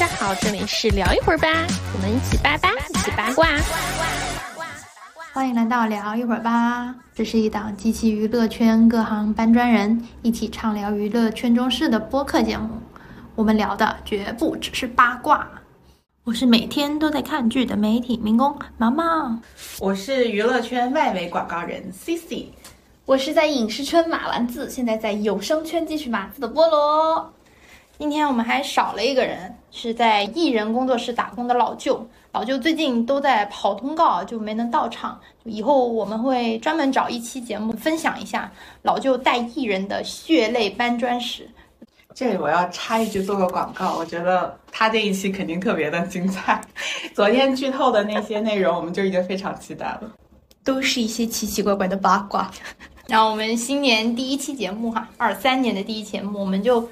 家好，这里是聊一会儿吧，我们一起八八，一起八卦。欢迎来到聊一会儿吧，这是一档集齐娱乐圈各行搬砖人一起畅聊娱乐圈中事的播客节目。我们聊的绝不只是八卦。我是每天都在看剧的媒体民工毛毛，我是娱乐圈外围广告人 CC，我是在影视圈码完字，现在在有声圈继续码字的菠萝。今天我们还少了一个人，是在艺人工作室打工的老舅。老舅最近都在跑通告，就没能到场。以后我们会专门找一期节目分享一下老舅带艺人的血泪搬砖史。这里我要插一句做个广告，我觉得他这一期肯定特别的精彩。昨天剧透的那些内容，我们就已经非常期待了，都是一些奇奇怪怪的八卦。然后我们新年第一期节目哈，二三年的第一节目，我们就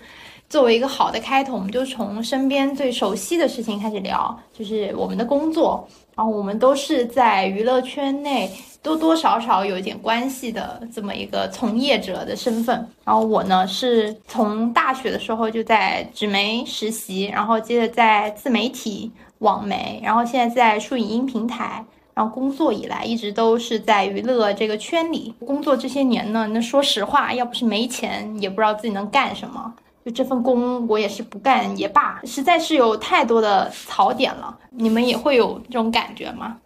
作为一个好的开头，我们就从身边最熟悉的事情开始聊，就是我们的工作。然后我们都是在娱乐圈内。多多少少有一点关系的这么一个从业者的身份，然后我呢是从大学的时候就在纸媒实习，然后接着在自媒体、网媒，然后现在在数影音平台，然后工作以来一直都是在娱乐这个圈里工作。这些年呢，那说实话，要不是没钱，也不知道自己能干什么。就这份工，我也是不干也罢，实在是有太多的槽点了。你们也会有这种感觉吗？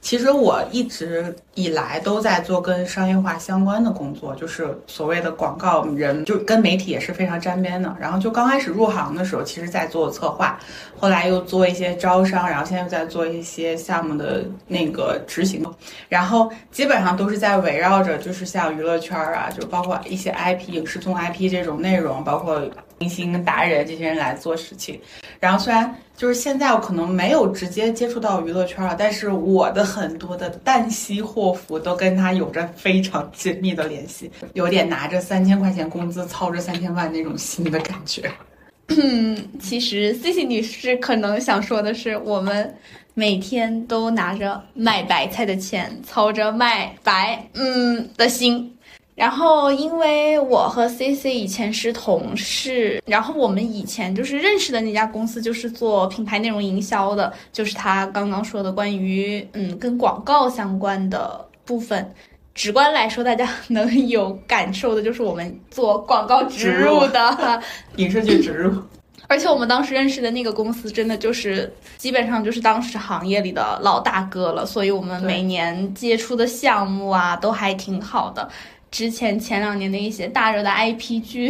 其实我一直以来都在做跟商业化相关的工作，就是所谓的广告人，就跟媒体也是非常沾边的。然后就刚开始入行的时候，其实在做策划，后来又做一些招商，然后现在又在做一些项目的那个执行。然后基本上都是在围绕着就是像娱乐圈啊，就包括一些 IP 影视综 IP 这种内容，包括明星达人这些人来做事情。然后虽然就是现在我可能没有直接接触到娱乐圈了，但是我的很多的旦夕祸福都跟他有着非常紧密的联系，有点拿着三千块钱工资操着三千万那种心的感觉。嗯，其实 C C 女士可能想说的是，我们每天都拿着卖白菜的钱操着卖白嗯的心。然后，因为我和 C C 以前是同事，然后我们以前就是认识的那家公司就是做品牌内容营销的，就是他刚刚说的关于嗯跟广告相关的部分。直观来说，大家能有感受的就是我们做广告植入的影视剧植入，而且我们当时认识的那个公司真的就是基本上就是当时行业里的老大哥了，所以我们每年接触的项目啊都还挺好的。之前前两年的一些大热的 IP 剧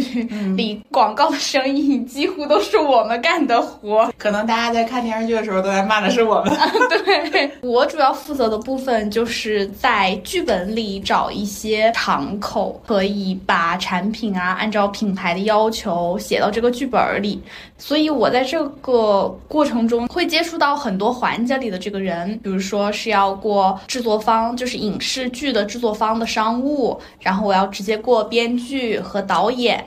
里，广告的生意几乎都是我们干的活。可能大家在看电视剧的时候都在骂的是我们。对我主要负责的部分就是在剧本里找一些场口，可以把产品啊按照品牌的要求写到这个剧本里。所以我在这个过程中会接触到很多环节里的这个人，比如说是要过制作方，就是影视剧的制作方的商务。然然后我要直接过编剧和导演。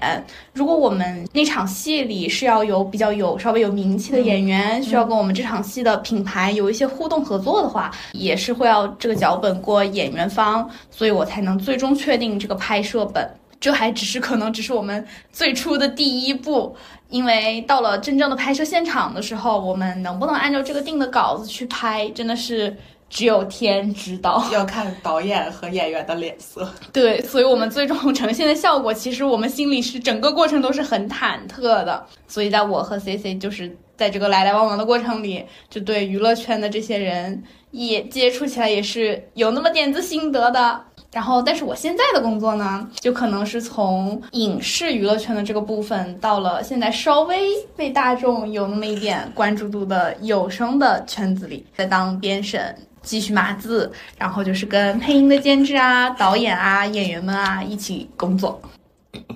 如果我们那场戏里是要有比较有稍微有名气的演员，需要跟我们这场戏的品牌有一些互动合作的话，也是会要这个脚本过演员方，所以我才能最终确定这个拍摄本。这还只是可能只是我们最初的第一步，因为到了真正的拍摄现场的时候，我们能不能按照这个定的稿子去拍，真的是。只有天知道，要看导演和演员的脸色。对，所以我们最终呈现的效果，其实我们心里是整个过程都是很忐忑的。所以，在我和 C C 就是在这个来来往往的过程里，就对娱乐圈的这些人也接触起来也是有那么点子心得的。然后，但是我现在的工作呢，就可能是从影视娱乐圈的这个部分，到了现在稍微被大众有那么一点关注度的有声的圈子里，在当编审。继续码字，然后就是跟配音的监制啊、导演啊、演员们啊一起工作。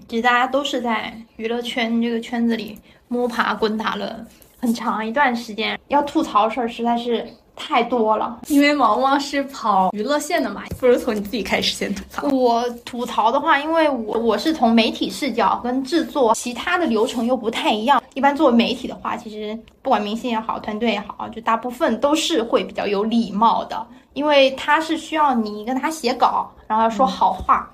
其实大家都是在娱乐圈这个圈子里摸爬滚打了很长一段时间。要吐槽的事儿实在是太多了。因为毛毛是跑娱乐线的嘛，不如从你自己开始先吐槽。我吐槽的话，因为我我是从媒体视角跟制作其他的流程又不太一样。一般做媒体的话，其实不管明星也好，团队也好，就大部分都是会比较有礼貌的，因为他是需要你跟他写稿，然后要说好话。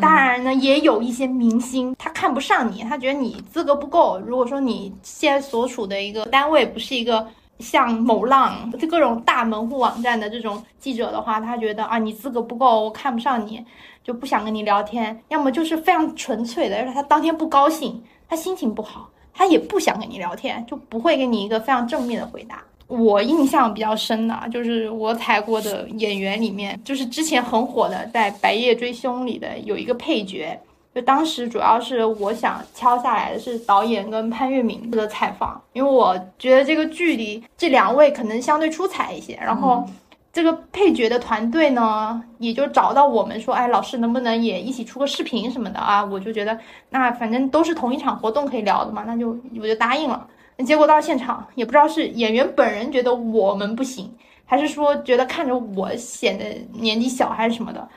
当然呢，也有一些明星他看不上你，他觉得你资格不够。如果说你现在所处的一个单位不是一个。像某浪这各种大门户网站的这种记者的话，他觉得啊你资格不够，我看不上你，就不想跟你聊天。要么就是非常纯粹的，而且他当天不高兴，他心情不好，他也不想跟你聊天，就不会给你一个非常正面的回答。我印象比较深的，就是我采过的演员里面，就是之前很火的，在《白夜追凶》里的有一个配角。就当时主要是我想敲下来的是导演跟潘粤明的采访，因为我觉得这个距离这两位可能相对出彩一些。然后这个配角的团队呢，也就找到我们说，哎，老师能不能也一起出个视频什么的啊？我就觉得那反正都是同一场活动可以聊的嘛，那就我就答应了。结果到现场也不知道是演员本人觉得我们不行，还是说觉得看着我显得年纪小还是什么的，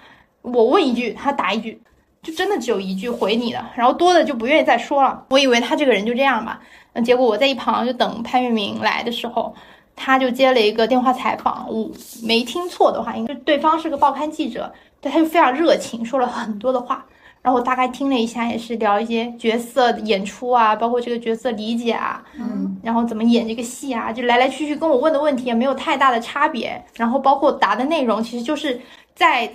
我问一句他答一句。就真的只有一句回你的，然后多的就不愿意再说了。我以为他这个人就这样吧，那结果我在一旁就等潘粤明来的时候，他就接了一个电话采访。我没听错的话，应该对方是个报刊记者，对他就非常热情，说了很多的话。然后我大概听了一下，也是聊一些角色演出啊，包括这个角色理解啊，嗯，然后怎么演这个戏啊，就来来去去跟我问的问题也没有太大的差别。然后包括答的内容，其实就是在。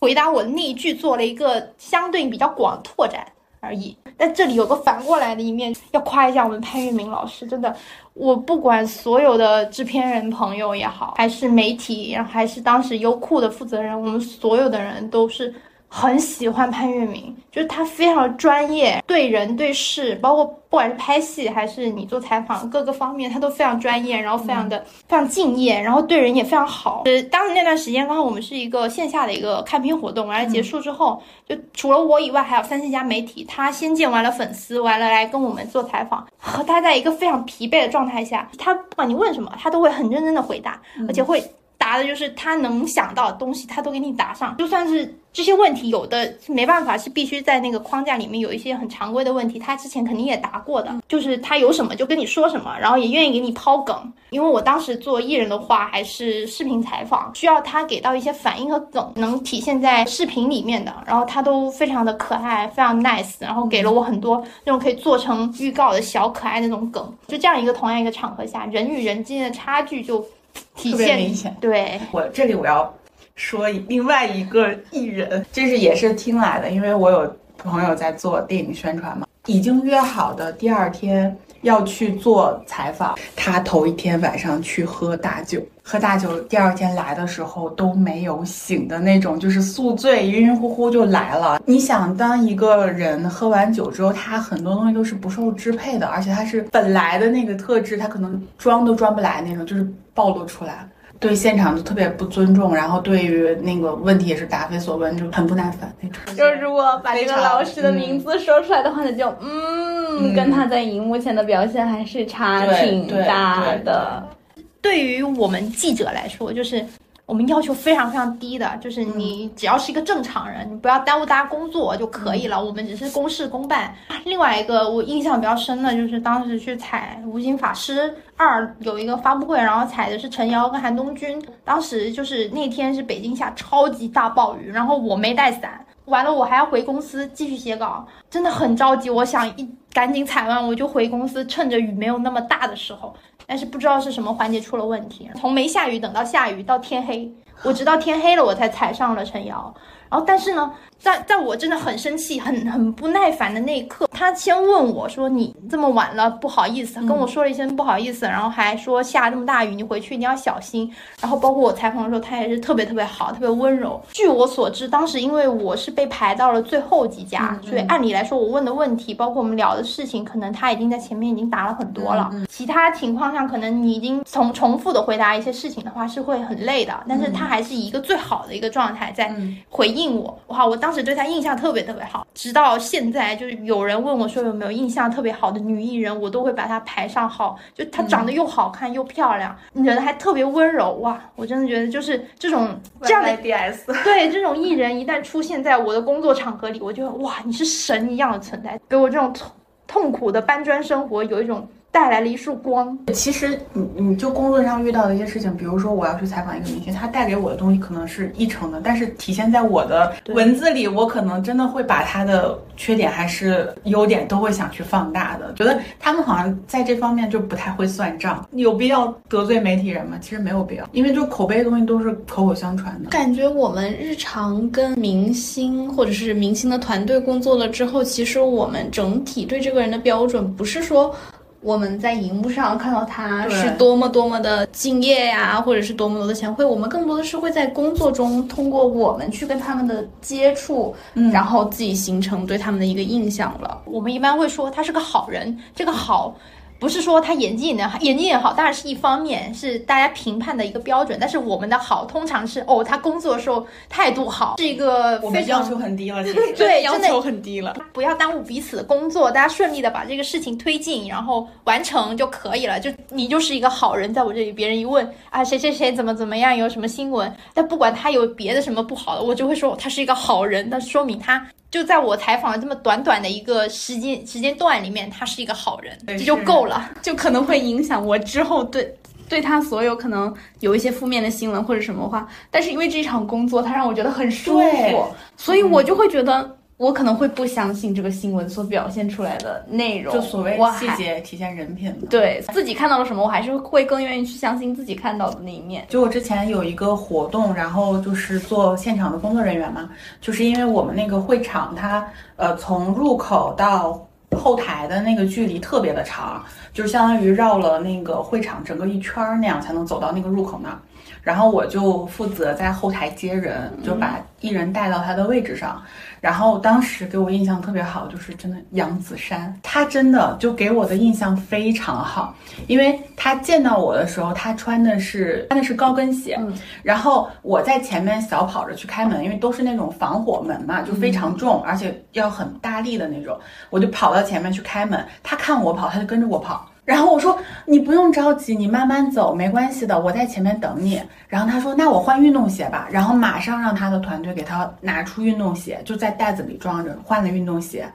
回答我那一句做了一个相对比较广的拓展而已，但这里有个反过来的一面，要夸一下我们潘粤明老师，真的，我不管所有的制片人朋友也好，还是媒体，然后还是当时优酷的负责人，我们所有的人都是。很喜欢潘粤明，就是他非常专业，对人对事，包括不管是拍戏还是你做采访，各个方面他都非常专业，然后非常的非常敬业，然后对人也非常好。呃，当时那段时间刚好我们是一个线下的一个看片活动，完了结束之后，就除了我以外，还有三四家媒体，他先见完了粉丝，完了来跟我们做采访，和他在一个非常疲惫的状态下，他不管你问什么，他都会很认真的回答，而且会。答的就是他能想到的东西，他都给你答上。就算是这些问题，有的没办法，是必须在那个框架里面有一些很常规的问题，他之前肯定也答过的。就是他有什么就跟你说什么，然后也愿意给你抛梗。因为我当时做艺人的话，还是视频采访，需要他给到一些反应和梗，能体现在视频里面的。然后他都非常的可爱，非常 nice，然后给了我很多那种可以做成预告的小可爱那种梗。就这样一个同样一个场合下，人与人之间的差距就。特别明显，对。我这里我要说另外一个艺人，这是也是听来的，因为我有朋友在做电影宣传嘛，已经约好的第二天要去做采访，他头一天晚上去喝大酒，喝大酒，第二天来的时候都没有醒的那种，就是宿醉，晕晕乎乎就来了。你想，当一个人喝完酒之后，他很多东西都是不受支配的，而且他是本来的那个特质，他可能装都装不来那种，就是。暴露出来了，对现场就特别不尊重，然后对于那个问题也是答非所问，就很不耐烦那种。就是如果把这个老师的名字说出来的话，那就嗯，跟他在荧幕前的表现还是差挺大的。对于我们记者来说，就是。我们要求非常非常低的，就是你只要是一个正常人，你不要耽误大家工作就可以了。我们只是公事公办。另外一个我印象比较深的就是当时去采《无心法师二》有一个发布会，然后采的是陈瑶跟韩东君。当时就是那天是北京下超级大暴雨，然后我没带伞，完了我还要回公司继续写稿，真的很着急。我想一赶紧采完我就回公司，趁着雨没有那么大的时候。但是不知道是什么环节出了问题，从没下雨等到下雨到天黑，我直到天黑了我才踩上了陈瑶。然后但是呢。在在我真的很生气、很很不耐烦的那一刻，他先问我说：“你这么晚了，不好意思。”跟我说了一声不好意思，然后还说下这么大雨，你回去一定要小心。然后包括我采访的时候，他也是特别特别好，特别温柔。据我所知，当时因为我是被排到了最后几家，所以按理来说，我问的问题，包括我们聊的事情，可能他已经在前面已经答了很多了。其他情况下，可能你已经重重复的回答一些事情的话，是会很累的。但是他还是以一个最好的一个状态在回应。应我，哇，我当时对她印象特别特别好，直到现在，就是有人问我说有没有印象特别好的女艺人，我都会把她排上号。就她长得又好看又漂亮，人还特别温柔，哇，我真的觉得就是这种这样的 DS，对这种艺人一旦出现在我的工作场合里，我就哇，你是神一样的存在，给我这种痛痛苦的搬砖生活有一种。带来了一束光。其实，你你就工作上遇到的一些事情，比如说我要去采访一个明星，他带给我的东西可能是一成的，但是体现在我的文字里，我可能真的会把他的缺点还是优点都会想去放大的。觉得他们好像在这方面就不太会算账，有必要得罪媒体人吗？其实没有必要，因为就口碑的东西都是口口相传的。感觉我们日常跟明星或者是明星的团队工作了之后，其实我们整体对这个人的标准不是说。我们在荧幕上看到他是多么多么的敬业呀，或者是多么多的贤惠，我们更多的是会在工作中通过我们去跟他们的接触，然后自己形成对他们的一个印象了。我们一般会说他是个好人，这个好。不是说他演技也好，演技也好，当然是一方面，是大家评判的一个标准。但是我们的好通常是哦，他工作的时候态度好，是一个我们要求很低了，其实 对要求很低了，不要耽误彼此的工作，大家顺利的把这个事情推进，然后完成就可以了。就你就是一个好人，在我这里，别人一问啊谁谁谁怎么怎么样，有什么新闻，但不管他有别的什么不好的，我就会说他是一个好人，那说明他。就在我采访的这么短短的一个时间时间段里面，他是一个好人，这就够了，就可能会影响我之后对对他所有可能有一些负面的新闻或者什么话。但是因为这场工作，他让我觉得很舒服，所以我就会觉得。我可能会不相信这个新闻所表现出来的内容，就所谓细节体现人品。对自己看到了什么，我还是会更愿意去相信自己看到的那一面。就我之前有一个活动，然后就是做现场的工作人员嘛，就是因为我们那个会场，它呃从入口到后台的那个距离特别的长，就是相当于绕了那个会场整个一圈儿那样才能走到那个入口那儿。然后我就负责在后台接人，就把艺人带到他的位置上。然后当时给我印象特别好，就是真的杨子姗，她真的就给我的印象非常好，因为她见到我的时候，她穿的是穿的是高跟鞋，然后我在前面小跑着去开门，因为都是那种防火门嘛，就非常重，而且要很大力的那种，我就跑到前面去开门，她看我跑，她就跟着我跑。然后我说你不用着急，你慢慢走，没关系的，我在前面等你。然后他说那我换运动鞋吧，然后马上让他的团队给他拿出运动鞋，就在袋子里装着换了运动鞋，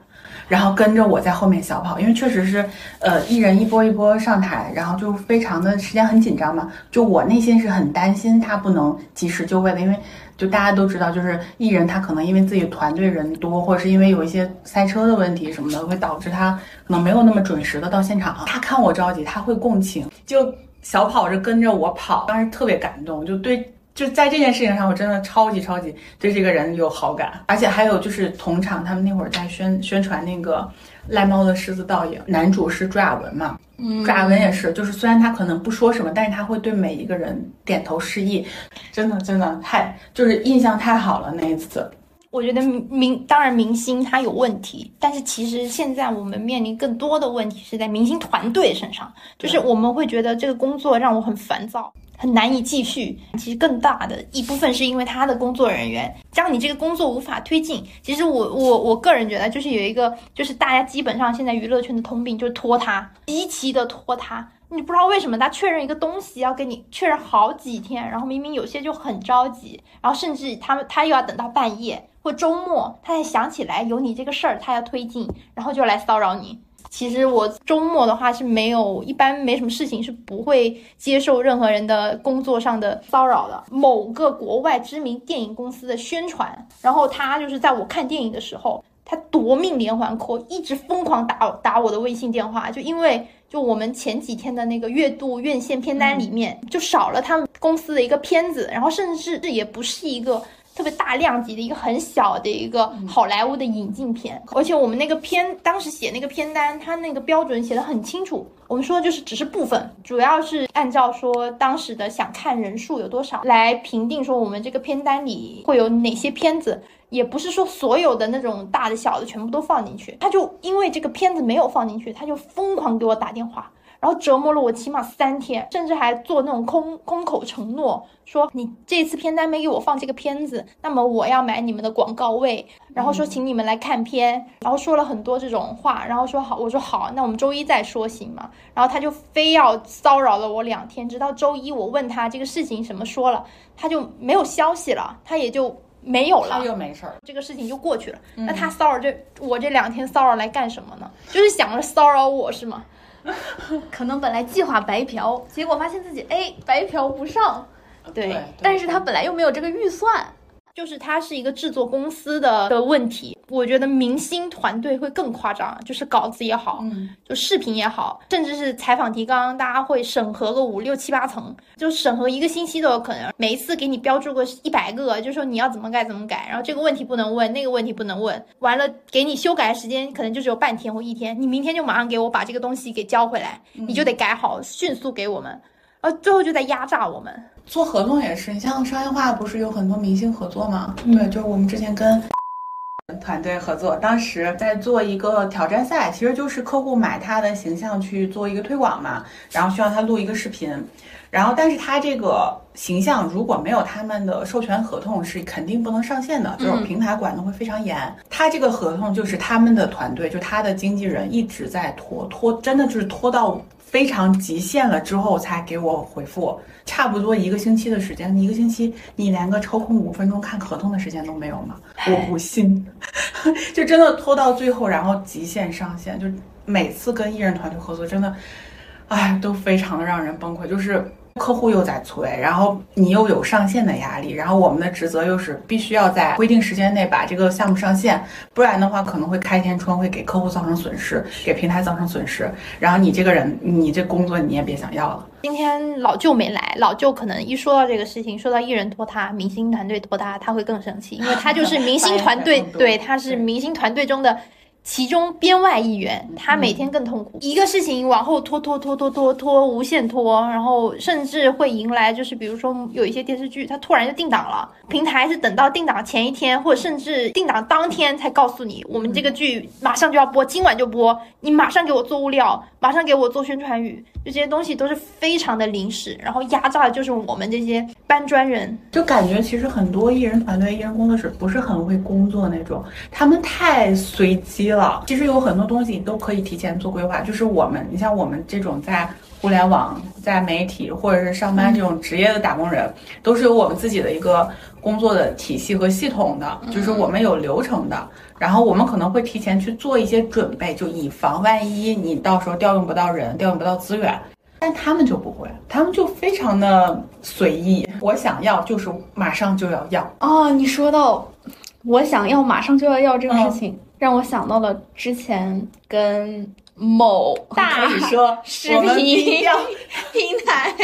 然后跟着我在后面小跑，因为确实是，呃，一人一波一波上台，然后就非常的时间很紧张嘛，就我内心是很担心他不能及时就位的，因为。就大家都知道，就是艺人他可能因为自己团队人多，或者是因为有一些塞车的问题什么的，会导致他可能没有那么准时的到现场。他看我着急，他会共情，就小跑着跟着我跑，当时特别感动，就对，就在这件事情上，我真的超级超级对这个人有好感。而且还有就是同场他们那会儿在宣宣传那个。赖猫的狮子倒影，男主是朱亚文嘛？嗯朱亚文也是，就是虽然他可能不说什么，但是他会对每一个人点头示意，真的真的太就是印象太好了那一次。我觉得明当然明星他有问题，但是其实现在我们面临更多的问题是在明星团队身上，就是我们会觉得这个工作让我很烦躁。很难以继续。其实更大的一部分是因为他的工作人员让你这个工作无法推进。其实我我我个人觉得，就是有一个，就是大家基本上现在娱乐圈的通病，就是拖沓，极其的拖沓。你不知道为什么他确认一个东西要跟你确认好几天，然后明明有些就很着急，然后甚至他们他又要等到半夜或周末，他才想起来有你这个事儿，他要推进，然后就来骚扰你。其实我周末的话是没有，一般没什么事情是不会接受任何人的工作上的骚扰的。某个国外知名电影公司的宣传，然后他就是在我看电影的时候，他夺命连环 call，一直疯狂打打我的微信电话，就因为就我们前几天的那个月度院线片单里面就少了他们公司的一个片子，然后甚至这也不是一个。特别大量级的一个很小的一个好莱坞的引进片，而且我们那个片当时写那个片单，它那个标准写的很清楚。我们说就是只是部分，主要是按照说当时的想看人数有多少来评定说我们这个片单里会有哪些片子，也不是说所有的那种大的小的全部都放进去。他就因为这个片子没有放进去，他就疯狂给我打电话。然后折磨了我起码三天，甚至还做那种空空口承诺，说你这次片单没给我放这个片子，那么我要买你们的广告位，然后说请你们来看片，然后说了很多这种话，然后说好，我说好，那我们周一再说行吗？然后他就非要骚扰了我两天，直到周一我问他这个事情什么说了，他就没有消息了，他也就没有了他。又没事儿，这个事情就过去了。那他骚扰这我这两天骚扰来干什么呢？就是想着骚扰我是吗？可能本来计划白嫖，结果发现自己哎白嫖不上，对但是他本来又没有这个预算。就是他是一个制作公司的的问题。我觉得明星团队会更夸张，就是稿子也好，嗯，就视频也好，甚至是采访提纲，大家会审核个五六七八层，就审核一个星期都有可能。每一次给你标注个一百个，就说你要怎么改怎么改，然后这个问题不能问，那个问题不能问，完了给你修改的时间可能就只有半天或一天，你明天就马上给我把这个东西给交回来，你就得改好，迅速给我们，呃，最后就在压榨我们。做合同也是，你像商业化不是有很多明星合作吗？嗯对，就是我们之前跟团队合作，当时在做一个挑战赛，其实就是客户买他的形象去做一个推广嘛，然后需要他录一个视频，然后但是他这个形象如果没有他们的授权合同，是肯定不能上线的，就是平台管的会非常严。他这个合同就是他们的团队，就他的经纪人一直在拖，拖真的就是拖到。非常极限了之后才给我回复，差不多一个星期的时间，你一个星期你连个抽空五分钟看合同的时间都没有吗？我不信，就真的拖到最后，然后极限上线，就每次跟艺人团队合作，真的，哎，都非常的让人崩溃，就是。客户又在催，然后你又有上线的压力，然后我们的职责又是必须要在规定时间内把这个项目上线，不然的话可能会开天窗，会给客户造成损失，给平台造成损失。然后你这个人，你这工作你也别想要了。今天老舅没来，老舅可能一说到这个事情，说到艺人拖沓、明星团队拖沓，他会更生气，因为他就是明星团队 对，他是明星团队中的其中编外一员，他每天更痛苦。一个事情往后拖拖拖拖拖拖，无限拖，然后甚至会迎来就是比如说有一些电视剧，它突然就定档了，平台是等到定档前一天，或者甚至定档当天才告诉你，我们这个剧马上就要播，今晚就播，你马上给我做物料，马上给我做宣传语，就这些东西都是非常的临时，然后压榨的就是我们这些搬砖人。就感觉其实很多艺人团队、艺人工作室不是很会工作那种，他们太随机了。其实有很多东西你都可以提前做规划。就是我们，你像我们这种在互联网、在媒体或者是上班这种职业的打工人，都是有我们自己的一个工作的体系和系统的，就是我们有流程的。然后我们可能会提前去做一些准备，就以防万一你到时候调用不到人、调用不到资源。但他们就不会，他们就非常的随意。我想要就是马上就要要，哦，你说到我想要马上就要要这个事情，让我想到了之前跟某大说视频 平台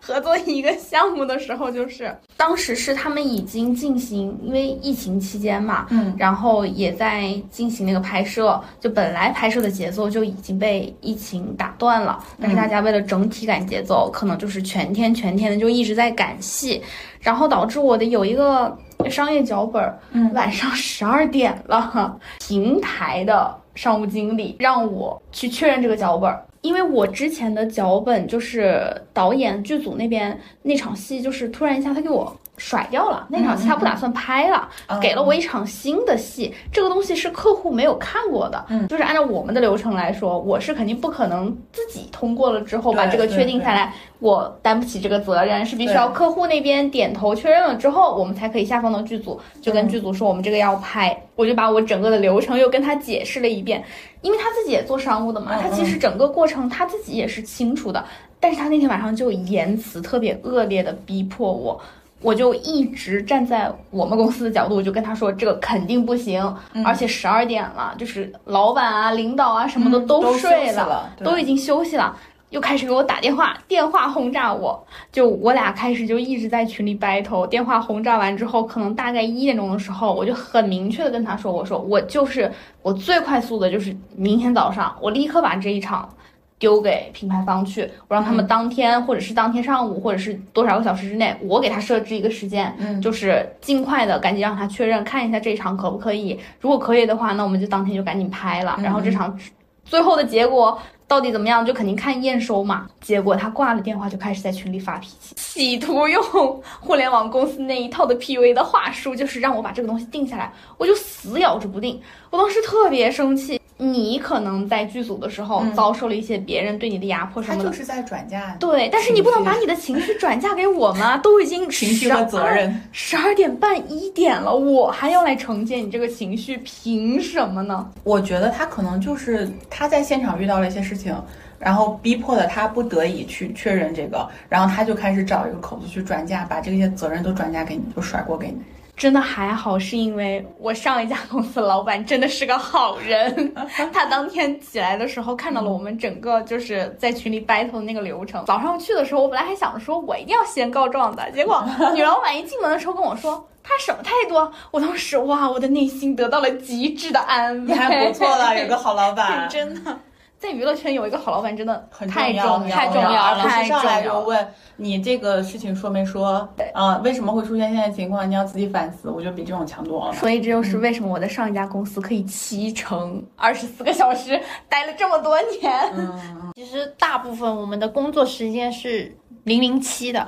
合作一个项目的时候，就是当时是他们已经进行，因为疫情期间嘛，嗯。然后也在进行那个拍摄，就本来拍摄的节奏就已经被疫情打断了，但是大家为了整体赶节奏，可能就是全天全天的就一直在赶戏，然后导致我的有一个商业脚本，嗯。晚上十二点了，平台的商务经理让我去确认这个脚本。因为我之前的脚本就是导演剧组那边那场戏，就是突然一下他给我甩掉了，那场戏他不打算拍了，嗯给了我一场新的戏。这个东西是客户没有看过的，嗯。就是按照我们的流程来说，我是肯定不可能自己通过了之后把这个确定下来，我担不起这个责任，是必须要客户那边点头确认了之后，我们才可以下放到剧组，就跟嗯。剧组说我们这个要拍，我就把我整个的流程又跟他解释了一遍，因为他自己也做商务的嘛，嗯他其实整个过程他自己也是清楚的，但是他那天晚上就言辞特别恶劣的逼迫我。我就一直站在我们公司的角度，我就跟他说这个肯定不行，嗯而且十二点了，就是老板啊、领导啊什么的嗯都睡了都已经休息了，又开始给我打电话，电话轰炸我。就我俩开始就一直在群里 battle，电话轰炸完之后，可能大概一点钟的时候，我就很明确的跟他说，我说我就是我最快速的就是明天早上，我立刻把这一场。丢给品牌方去，我让他们当天或者是当天上午，或者是多少个小时之内，我给他设置一个时间，嗯就是尽快的赶紧让他确认看一下这一场可不可以。如果可以的话，那我们就当天就赶紧拍了。然后这场最后的结果到底怎么样，就肯定看验收嘛。结果他挂了电话，就开始在群里发脾气，企图用互联网公司那一套的 PUA 的话术，就是让我把这个东西定下来，我就死咬着不定。我当时特别生气。你可能在剧组的时候遭受了一些别人对你的压迫什么的，他就是在转嫁。对，但是你不能把你的情绪转嫁给我吗，都已经情绪和责任，十二点半一点了，我还要来承接你这个情绪，凭什么呢？我觉得他可能就是他在现场遇到了一些事情，然后逼迫的他不得已去确认这个，然后他就开始找一个口子去转嫁，把这些责任都转嫁给你，就甩锅给你。真的还好，是因为我上一家公司老板真的是个好人。他当天起来的时候看到了我们整个就是在群里 battle 的那个流程。早上去的时候，我本来还想说我一定要先告状的，结果 女老板一进门的时候跟我说他什么态度？我当时哇，我的内心得到了极致的安慰。你还不错了，有个好老板，真的。在娱乐圈有一个好老板真的很太重要，太重要了。太上来就问你这个事情说没说？啊，为什么会出现现在情况？你要自己反思。我觉得比这种强多了。所以这就是为什么我在上一家公司可以七乘二十四个小时待了这么多年。嗯，其实大部分我们的工作时间是零零七的。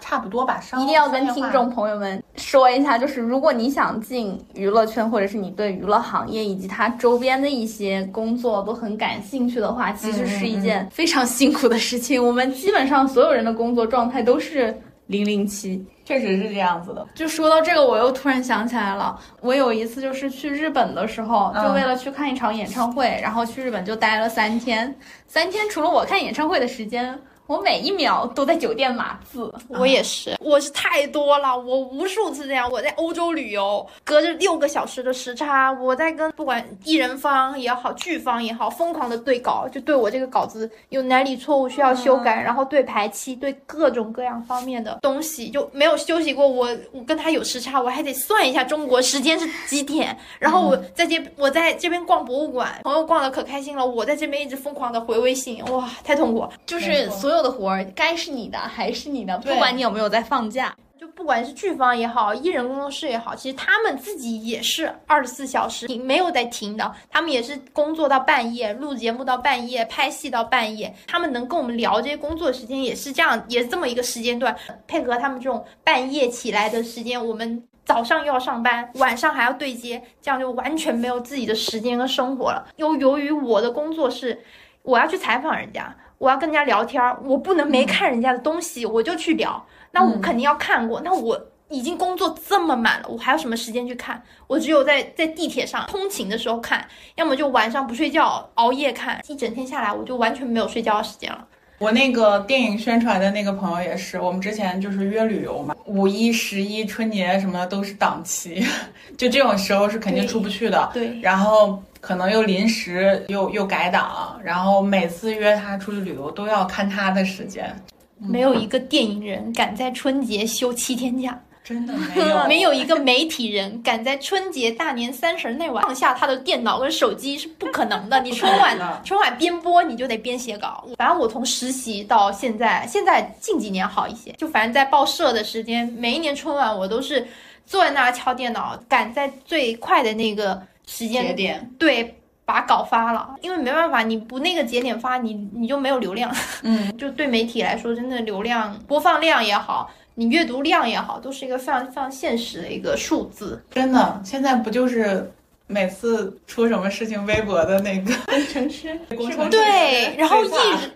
差不多吧，一定要跟听众朋友们说一下，就是如果你想进娱乐圈，或者是你对娱乐行业以及它周边的一些工作都很感兴趣的话，其实是一件非常辛苦的事情。我们基本上所有人的工作状态都是零零七，确实是这样子的。就说到这个，我又突然想起来了，我有一次就是去日本的时候，就为了去看一场演唱会，然后去日本就待了三天，三天除了我看演唱会的时间。我每一秒都在酒店码字，我也是，我是太多了，我无数次这样。我在欧洲旅游，隔着六个小时的时差，我在跟不管艺人方也好，剧方也好，疯狂的对稿，就对我这个稿子有哪里错误需要修改，然后对排期，对各种各样方面的东西就没有休息过。我我跟他有时差，我还得算一下中国时间是几点。然后我在这我在这边逛博物馆，朋友逛的可开心了，我在这边一直疯狂的回微信，哇，太痛苦，就是所有。的活儿该是你的还是你的，不管你有没有在放假，就不管是剧方也好，艺人工作室也好，其实他们自己也是二十四小时没有在停的，他们也是工作到半夜，录节目到半夜，拍戏到半夜，他们能跟我们聊这些工作时间也是这样，也是这么一个时间段，配合他们这种半夜起来的时间，我们早上又要上班，晚上还要对接，这样就完全没有自己的时间跟生活了。又由于我的工作是，我要去采访人家。我要跟人家聊天儿，我不能没看人家的东西我就去聊，那我肯定要看过。那我已经工作这么满了，我还有什么时间去看？我只有在在地铁上通勤的时候看，要么就晚上不睡觉熬夜看。一整天下来，我就完全没有睡觉的时间了。我那个电影宣传的那个朋友也是，我们之前就是约旅游嘛，五一、十一、春节什么的都是档期，就这种时候是肯定出不去的。对，然后。可能又临时又又改档，然后每次约他出去旅游都要看他的时间。没有一个电影人敢在春节休七天假，真的 没有。没有一个媒体人敢在春节大年三十那晚放下他的电脑跟手机是不可能的。你春晚 春晚边播你就得边写稿。反正我从实习到现在，现在近几年好一些，就反正在报社的时间，每一年春晚我都是坐在那儿敲电脑，赶在最快的那个。时间节点对，把稿发了，因为没办法，你不那个节点发，你你就没有流量。嗯，就对媒体来说，真的流量播放量也好，你阅读量也好，都是一个非常非常现实的一个数字。真的，现在不就是？每次出什么事情，微博的那个 工程师，工程师对，然后艺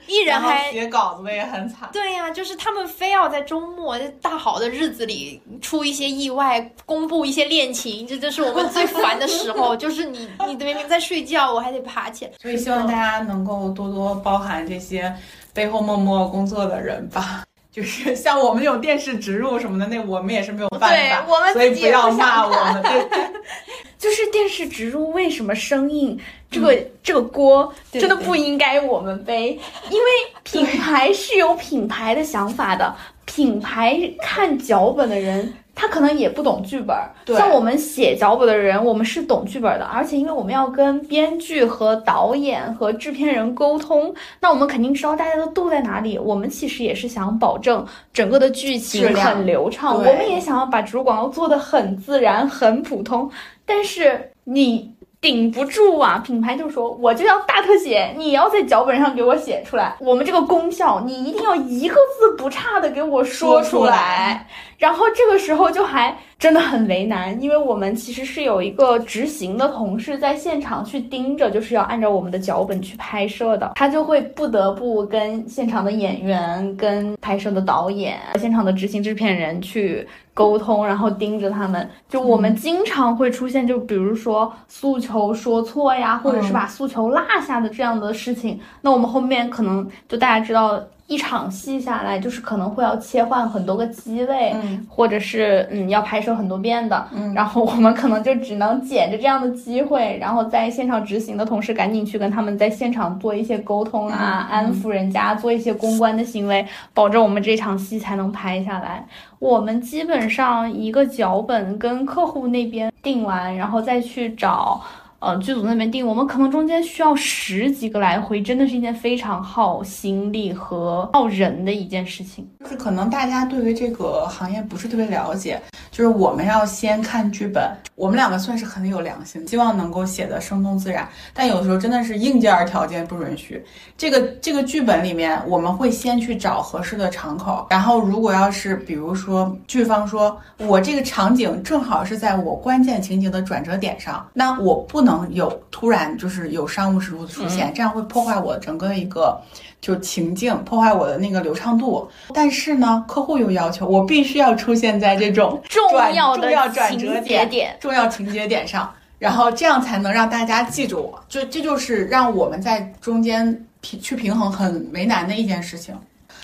艺人还写稿子的也很惨。对呀，就是他们非要在周末大好的日子里出一些意外，公布一些恋情，这就是我们最烦的时候。就是你你明明在睡觉，我还得爬起来。所以希望大家能够多多包涵这些背后默默工作的人吧。就是像我们这种电视植入什么的，那我们也是没有办法，我们所以不要骂我们。对，就是电视植入为什么生硬，这个这个锅真的不应该我们背，因为 品牌是有品牌的想法的，品牌看脚本的人。他可能也不懂剧本，像我们写脚本的人，我们是懂剧本的，而且因为我们要跟编剧和导演和制片人沟通，那我们肯定知道大家的度在哪里。我们其实也是想保证整个的剧情很流畅，我们也想要把植入广告做的很自然、很普通。但是你顶不住啊！品牌就说我就要大特写，你要在脚本上给我写出来，我们这个功效你一定要一个字不差的给我说出来。然后这个时候就还真的很为难，因为我们其实是有一个执行的同事在现场去盯着，就是要按照我们的脚本去拍摄的，他就会不得不跟现场的演员、跟拍摄的导演、现场的执行制片人去沟通，然后盯着他们。就我们经常会出现，就比如说诉求说错呀，或者是把诉求落下的这样的事情，那我们后面可能就大家知道。一场戏下来，就是可能会要切换很多个机位，嗯，或者是嗯要拍摄很多遍的，嗯，然后我们可能就只能捡着这样的机会，然后在现场执行的同时，赶紧去跟他们在现场做一些沟通啊，安抚人家，做一些公关的行为，保证我们这场戏才能拍下来。我们基本上一个脚本跟客户那边定完，然后再去找。呃，剧组那边定，我们可能中间需要十几个来回，真的是一件非常耗心力和耗人的一件事情。就是可能大家对于这个行业不是特别了解，就是我们要先看剧本。我们两个算是很有良心，希望能够写的生动自然，但有的时候真的是硬件条件不允许。这个这个剧本里面，我们会先去找合适的场口，然后如果要是比如说剧方说我这个场景正好是在我关键情节的转折点上，那我不能。有突然就是有商务植入的出现，这样会破坏我整个一个就情境，破坏我的那个流畅度。但是呢，客户又要求我必须要出现在这种重要重要转折点、重要情节点上，然后这样才能让大家记住我。就这就是让我们在中间平去平衡很为难的一件事情。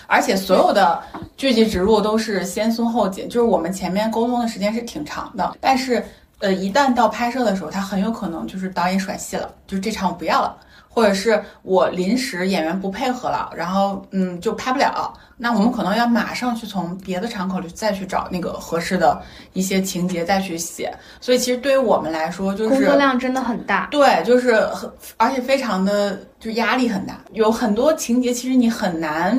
而且所有的剧集植入都是先松后紧，就是我们前面沟通的时间是挺长的，但是。呃，一旦到拍摄的时候，他很有可能就是导演甩戏了，就是这场我不要了，或者是我临时演员不配合了，然后嗯就拍不了，那我们可能要马上去从别的场口里再去找那个合适的一些情节再去写。所以其实对于我们来说，就是工作量真的很大，对，就是很而且非常的就压力很大，有很多情节其实你很难。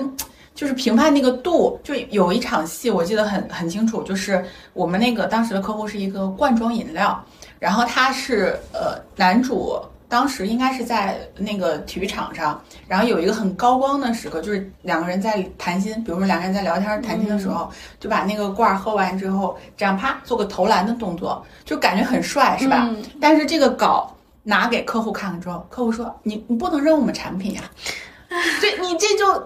就是评判那个度，就有一场戏我记得很很清楚，就是我们那个当时的客户是一个罐装饮料，然后他是呃男主当时应该是在那个体育场上，然后有一个很高光的时刻，就是两个人在谈心，比如说两个人在聊天谈心的时候，就把那个罐喝完之后，这样啪做个投篮的动作，就感觉很帅，是吧？但是这个稿拿给客户看了之后，客户说你你不能扔我们产品呀，对你这就。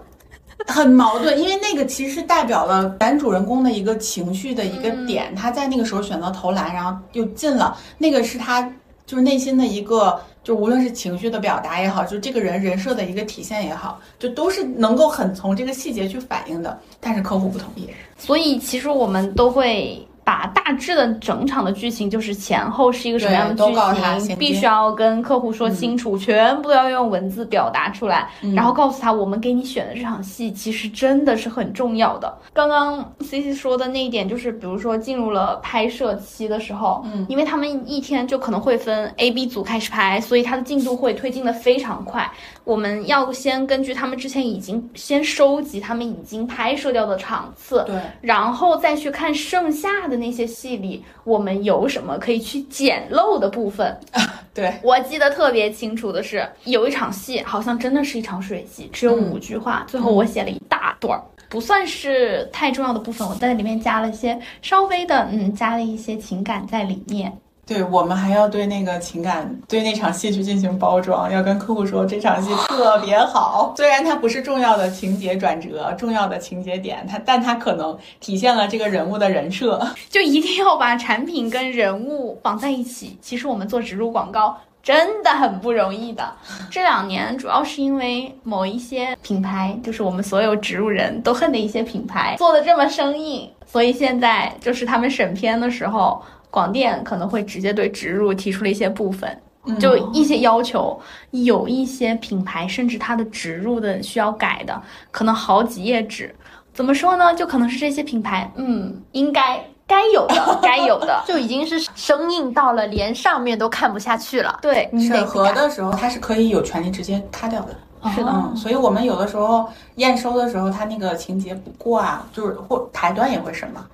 很矛盾，因为那个其实代表了男主人公的一个情绪的一个点，他在那个时候选择投篮，然后又进了，那个是他就是内心的一个，就无论是情绪的表达也好，就这个人人设的一个体现也好，就都是能够很从这个细节去反映的。但是客户不同意，所以其实我们都会。把大致的整场的剧情，就是前后是一个什么样的剧情，必须要跟客户说清楚，全部都要用文字表达出来，然后告诉他，我们给你选的这场戏其实真的是很重要的。刚刚 C C 说的那一点，就是比如说进入了拍摄期的时候，嗯，因为他们一天就可能会分 A、B 组开始拍，所以它的进度会推进的非常快。我们要先根据他们之前已经先收集他们已经拍摄掉的场次，对，然后再去看剩下的。那些戏里，我们有什么可以去捡漏的部分？对我记得特别清楚的是，有一场戏，好像真的是一场水戏，只有五句话，最后我写了一大段儿，不算是太重要的部分，我在里面加了一些稍微的，嗯，加了一些情感在里面。对我们还要对那个情感，对那场戏去进行包装，要跟客户说这场戏特别好。虽然它不是重要的情节转折、重要的情节点，它但它可能体现了这个人物的人设。就一定要把产品跟人物绑在一起。其实我们做植入广告真的很不容易的。这两年主要是因为某一些品牌，就是我们所有植入人都恨的一些品牌做的这么生硬，所以现在就是他们审片的时候。广电可能会直接对植入提出了一些部分，就一些要求，有一些品牌甚至它的植入的需要改的，可能好几页纸。怎么说呢？就可能是这些品牌，嗯，应该该有的，该有的，就已经是生硬到了连上面都看不下去了。对，审核的时候它是可以有权利直接咔掉的。是的，所以我们有的时候验收的时候，它那个情节不过啊，就是或台端也会审嘛。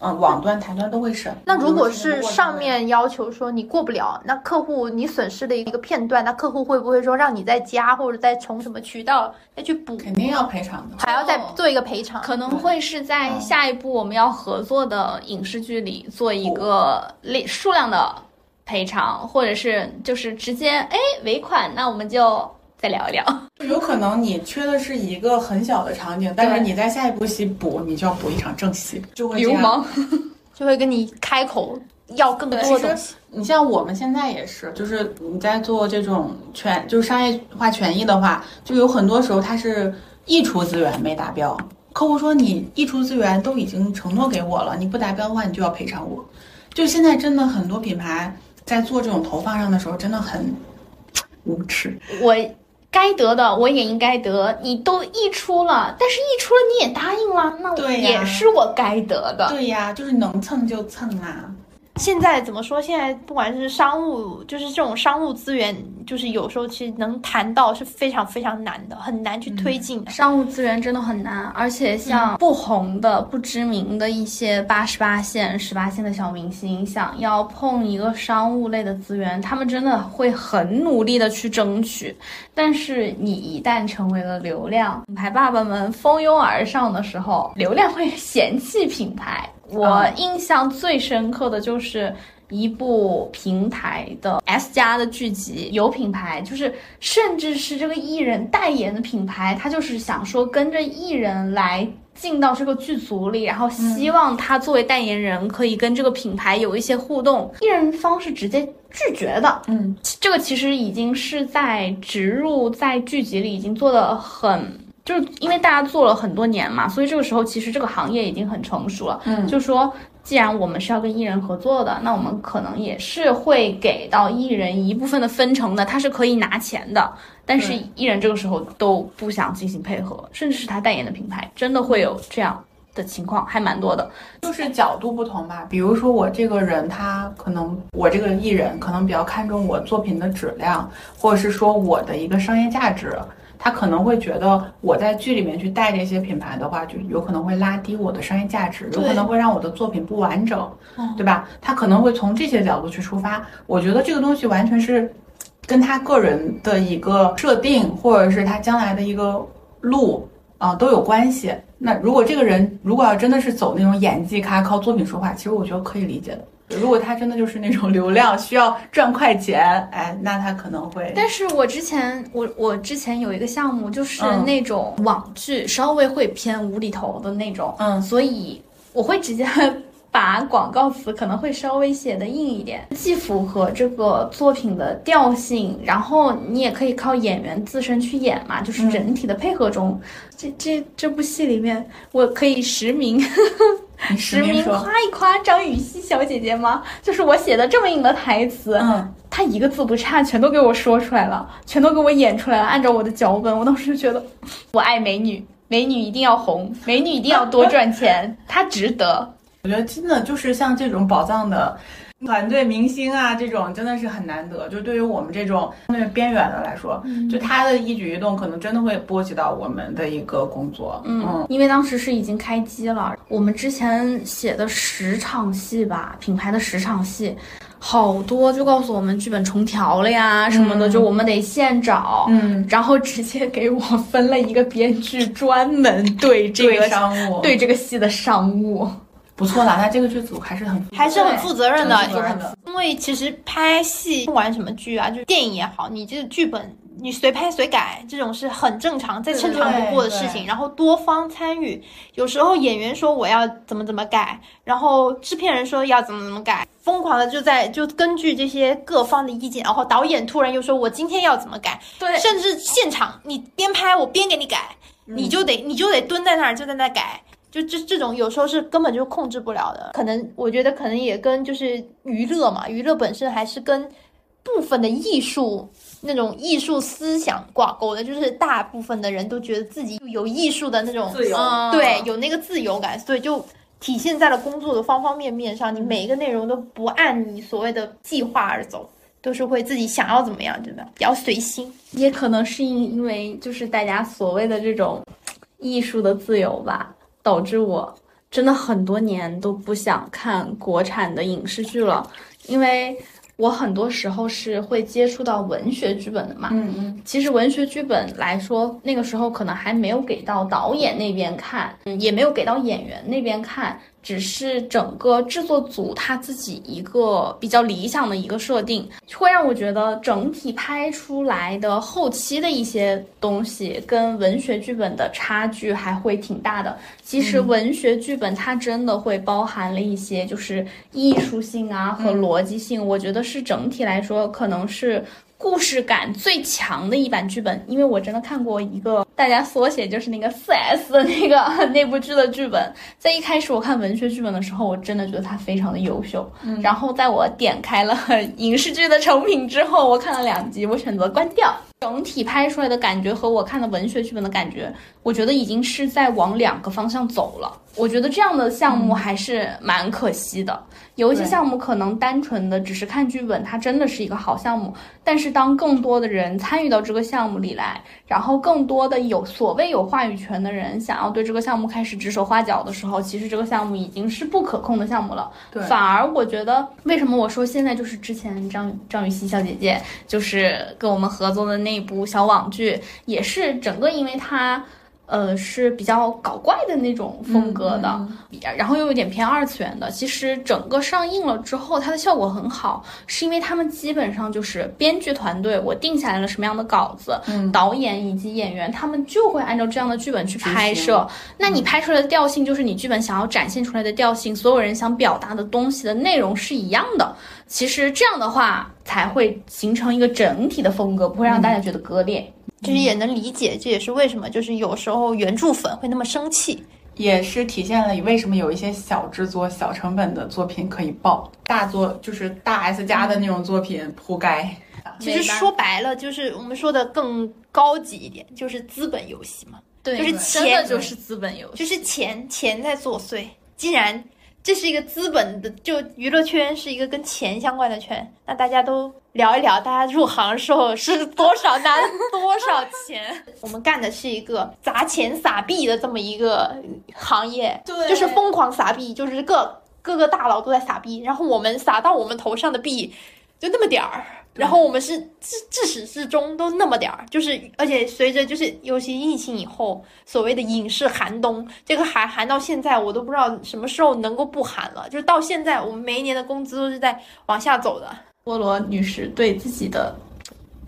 嗯，网端、台端都会审。那如果是是上面要求说你过不了，那客户你损失的一个片段，那客户会不会说让你再加或者再从什么渠道再去补，肯定要赔偿的。还要再做一个赔偿？可能会是在下一步我们要合作的影视剧里做一个类数量的赔偿，或者是就是直接哎尾款，那我们就再聊一聊。有可能你缺的是一个很小的场景，但是你在下一部戏补，你就要补一场正戏，就会。流氓，就会跟你开口要更多的。你像我们现在也是，就是你在做这种权，就是商业化权益的话，就有很多时候它是溢出资源没达标，客户说你溢出资源都已经承诺给我了，你不达标的话，你就要赔偿我。就现在真的很多品牌在做这种投放上的时候，真的很无耻。我该得的我也应该得，你都溢出了，但是溢出了你也答应了，那对也是我该得的。对呀，就是能蹭就蹭啊。现在怎么说？现在不管是商务，就是这种商务资源，就是有时候其实能谈到是非常非常难的，很难去推进的。商务资源真的很难，而且像不红的、不知名的一些八十八线、十八线的小明星，想要碰一个商务类的资源，他们真的会很努力的去争取。但是你一旦成为了流量，品牌爸爸们蜂拥而上的时候，流量会嫌弃品牌。我印象最深刻的就是。一部平台的 S 加的剧集，有品牌，就是甚至是这个艺人代言的品牌，他就是想说跟着艺人来进到这个剧组里，然后希望他作为代言人可以跟这个品牌有一些互动。艺人方是直接拒绝的，嗯，这个其实已经是在植入在剧集里已经做的很。就是因为大家做了很多年嘛，所以这个时候其实这个行业已经很成熟了。嗯就说既然我们是要跟艺人合作的，那我们可能也是会给到艺人一部分的分成的，他是可以拿钱的。但是艺人这个时候都不想进行配合，甚至是他代言的品牌，真的会有这样的情况，还蛮多的。就是角度不同吧。比如说我这个人，他可能我这个艺人可能比较看重我作品的质量，或者是说我的一个商业价值。他可能会觉得我在剧里面去带这些品牌的话，就有可能会拉低我的商业价值，有可能会让我的作品不完整，对吧？他可能会从这些角度去出发。我觉得这个东西完全是跟他个人的一个设定，或者是他将来的一个路啊、都有关系。那如果这个人如果要真的是走那种演技咖，靠作品说话，其实我觉得可以理解的。如果他真的就是那种流量需要赚快钱，哎，那他可能会。但是我之前我我之前有一个项目，就是嗯那种网剧，稍微会偏无厘头的那种，嗯所以我会直接把广告词可能会稍微写的硬一点，既符合这个作品的调性，然后你也可以靠演员自身去演嘛，就是嗯整体的配合中，这这这部戏里面，我可以实名你实名实名，夸一夸张雨绮小姐姐吗？就是我写的这么硬的台词，嗯，她一个字不差，全都给我说出来了，全都给我演出来了，按照我的脚本，我当时就觉得，我爱美女，美女一定要红，美女一定要多赚钱，她值得。我觉得真的就是像这种宝藏的团队明星啊，这种真的是很难得。就对于我们这种相对边缘的来说，就他的一举一动可能真的会波及到我们的一个工作。嗯，因为当时是已经开机了，我们之前写的十场戏吧，品牌的十场戏，好多就告诉我们剧本重调了呀什么的，就我们得现找。嗯，然后直接给我分了一个编剧，专门对这个商务对这个戏的商务。不错啦，那这个剧组还是很还是很负责任的，因为其实拍戏不管什么剧啊，就是电影也好，你这个剧本你随拍随改，这种是很正常、再正常不过的事情。然后多方参与，有时候演员说我要怎么怎么改，然后制片人说要怎么怎么改，疯狂的就在就根据这些各方的意见，然后导演突然又说我今天要怎么改，对甚至现场你边拍我边给你改，你就得你就得蹲在那儿就在那改。就这这种有时候是根本就控制不了的，可能我觉得可能也跟就是娱乐嘛，娱乐本身还是跟部分的艺术那种艺术思想挂钩的，就是大部分的人都觉得自己有艺术的那种自由嗯对，有那个自由感，所以就体现在了工作的方方面面上，你每一个内容都不按你所谓的计划而走。都是会自己想要怎么样，对吧？比较随心。也可能是因因为就是大家所谓的这种艺术的自由吧，导致我真的很多年都不想看国产的影视剧了，因为我很多时候是会接触到文学剧本的嘛。嗯嗯，其实文学剧本来说，那个时候可能还没有给到导演那边看，嗯，也没有给到演员那边看，只是整个制作组他自己一个比较理想的一个设定，会让我觉得整体拍出来的后期的一些东西跟文学剧本的差距还会挺大的。其实文学剧本它真的会包含了一些就是艺术性啊和逻辑性，我觉得是整体来说可能是。故事感最强的一版剧本，因为我真的看过一个大家缩写就是那个四 S 的那个 那部剧的剧本，在一开始我看文学剧本的时候，我真的觉得它非常的优秀。嗯，然后在我点开了 影视剧的成品之后，我看了两集，我选择关掉。整体拍出来的感觉和我看的文学剧本的感觉，我觉得已经是在往两个方向走了。我觉得这样的项目还是蛮可惜的。有一些项目可能单纯的只是看剧本，它真的是一个好项目。但是当更多的人参与到这个项目里来，然后更多的有所谓有话语权的人想要对这个项目开始指手画脚的时候，其实这个项目已经是不可控的项目了。对，反而我觉得，为什么我说现在就是之前张张雨绮小姐姐就是跟我们合作的那那部小网剧，也是整个因为它。呃，是比较搞怪的那种风格的，然后又有点偏二次元的。其实整个上映了之后，它的效果很好，是因为他们基本上就是编剧团队，我定下来了什么样的稿子，导演以及演员，他们就会按照这样的剧本去拍摄。那你拍出来的调性就是你剧本想要展现出来的调性，所有人想表达的东西的内容是一样的。其实这样的话才会形成一个整体的风格，不会让大家觉得割裂。其实也能理解，这也是为什么就是有时候原著粉会那么生气，也是体现了为什么有一些小制作、小成本的作品可以爆，大作就是大 S 加的那种作品铺盖。其实说白了，就是我们说的更高级一点，就是资本游戏嘛。对，就是钱，就是资本游戏，就是钱，钱在作祟。既然这是一个资本的，就娱乐圈是一个跟钱相关的圈，那大家都。聊一聊，大家入行的时候是多少拿多少钱？我们干的是一个砸钱撒币的这么一个行业，对，就是疯狂撒币，就是各各个大佬都在撒币，然后我们撒到我们头上的币就那么点儿，然后我们是自自始至终都那么点儿，就是而且随着就是尤其疫情以后，所谓的影视寒冬，这个寒寒到现在我都不知道什么时候能够不寒了，就是到现在我们每一年的工资都是在往下走的。菠萝女士对自己的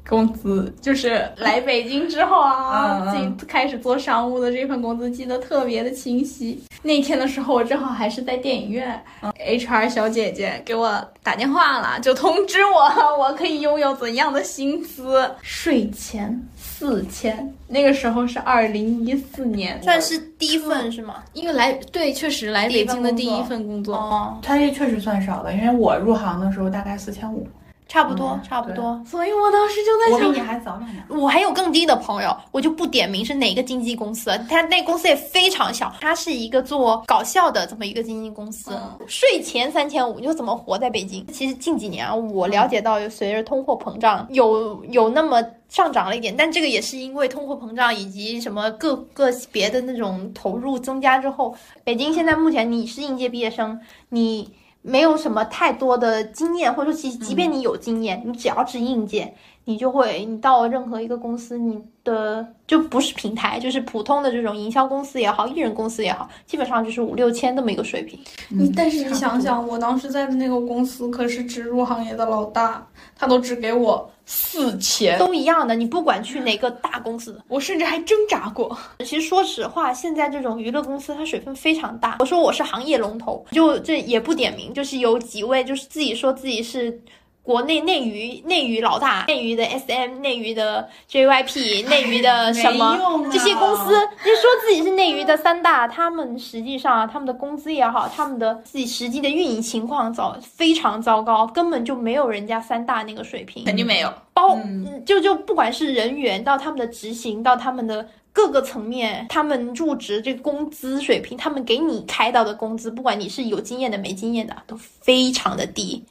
工资，就是来北京之后 啊，自己开始做商务的这份工资记得特别的清晰。那天的时候，我正好还是在电影院，HR 小姐姐给我打电话了，就通知我我可以拥有怎样的薪资，税前四千。那个时候是二零一四年，算是第一份是吗？因为来对，确实来北京的第一份工作，哦，它也确实算少的，因为我入行的时候大概四千五。差不多，差不多。所以我当时就在想，我比你还早两年。我还有更低的朋友，我就不点名是哪个经纪公司，他那公司也非常小，他是一个做搞笑的这么一个经纪公司，税前三千五，你说怎么活在北京？其实近几年啊，我了解到，随着通货膨胀，有有那么上涨了一点，但这个也是因为通货膨胀以及什么各个别的那种投入增加之后，北京现在目前你是应届毕业生，你。没有什么太多的经验，或者说，其实即便你有经验，你只要是应届，你就会，你到任何一个公司，你的就不是平台，就是普通的这种营销公司也好，艺人公司也好，基本上就是五六千这么一个水平。你但是你想想，我当时在的那个公司可是植入行业的老大，他都只给我。四千都一样的，你不管去哪个大公司，我甚至还挣扎过。其实说实话，现在这种娱乐公司它水分非常大。我说我是行业龙头，就这也不点名，就是有几位就是自己说自己是。国内内娱内娱老大，内娱的 SM，内娱的 JYP，内娱的什么这些公司，就说自己是内娱的三大，他们实际上他们的工资也好，他们的自己实际的运营情况糟非常糟糕，根本就没有人家三大那个水平，肯定没有。包就就不管是人员到他们的执行到他们的各个层面，他们入职这个工资水平，他们给你开到的工资，不管你是有经验的没经验的，都非常的低。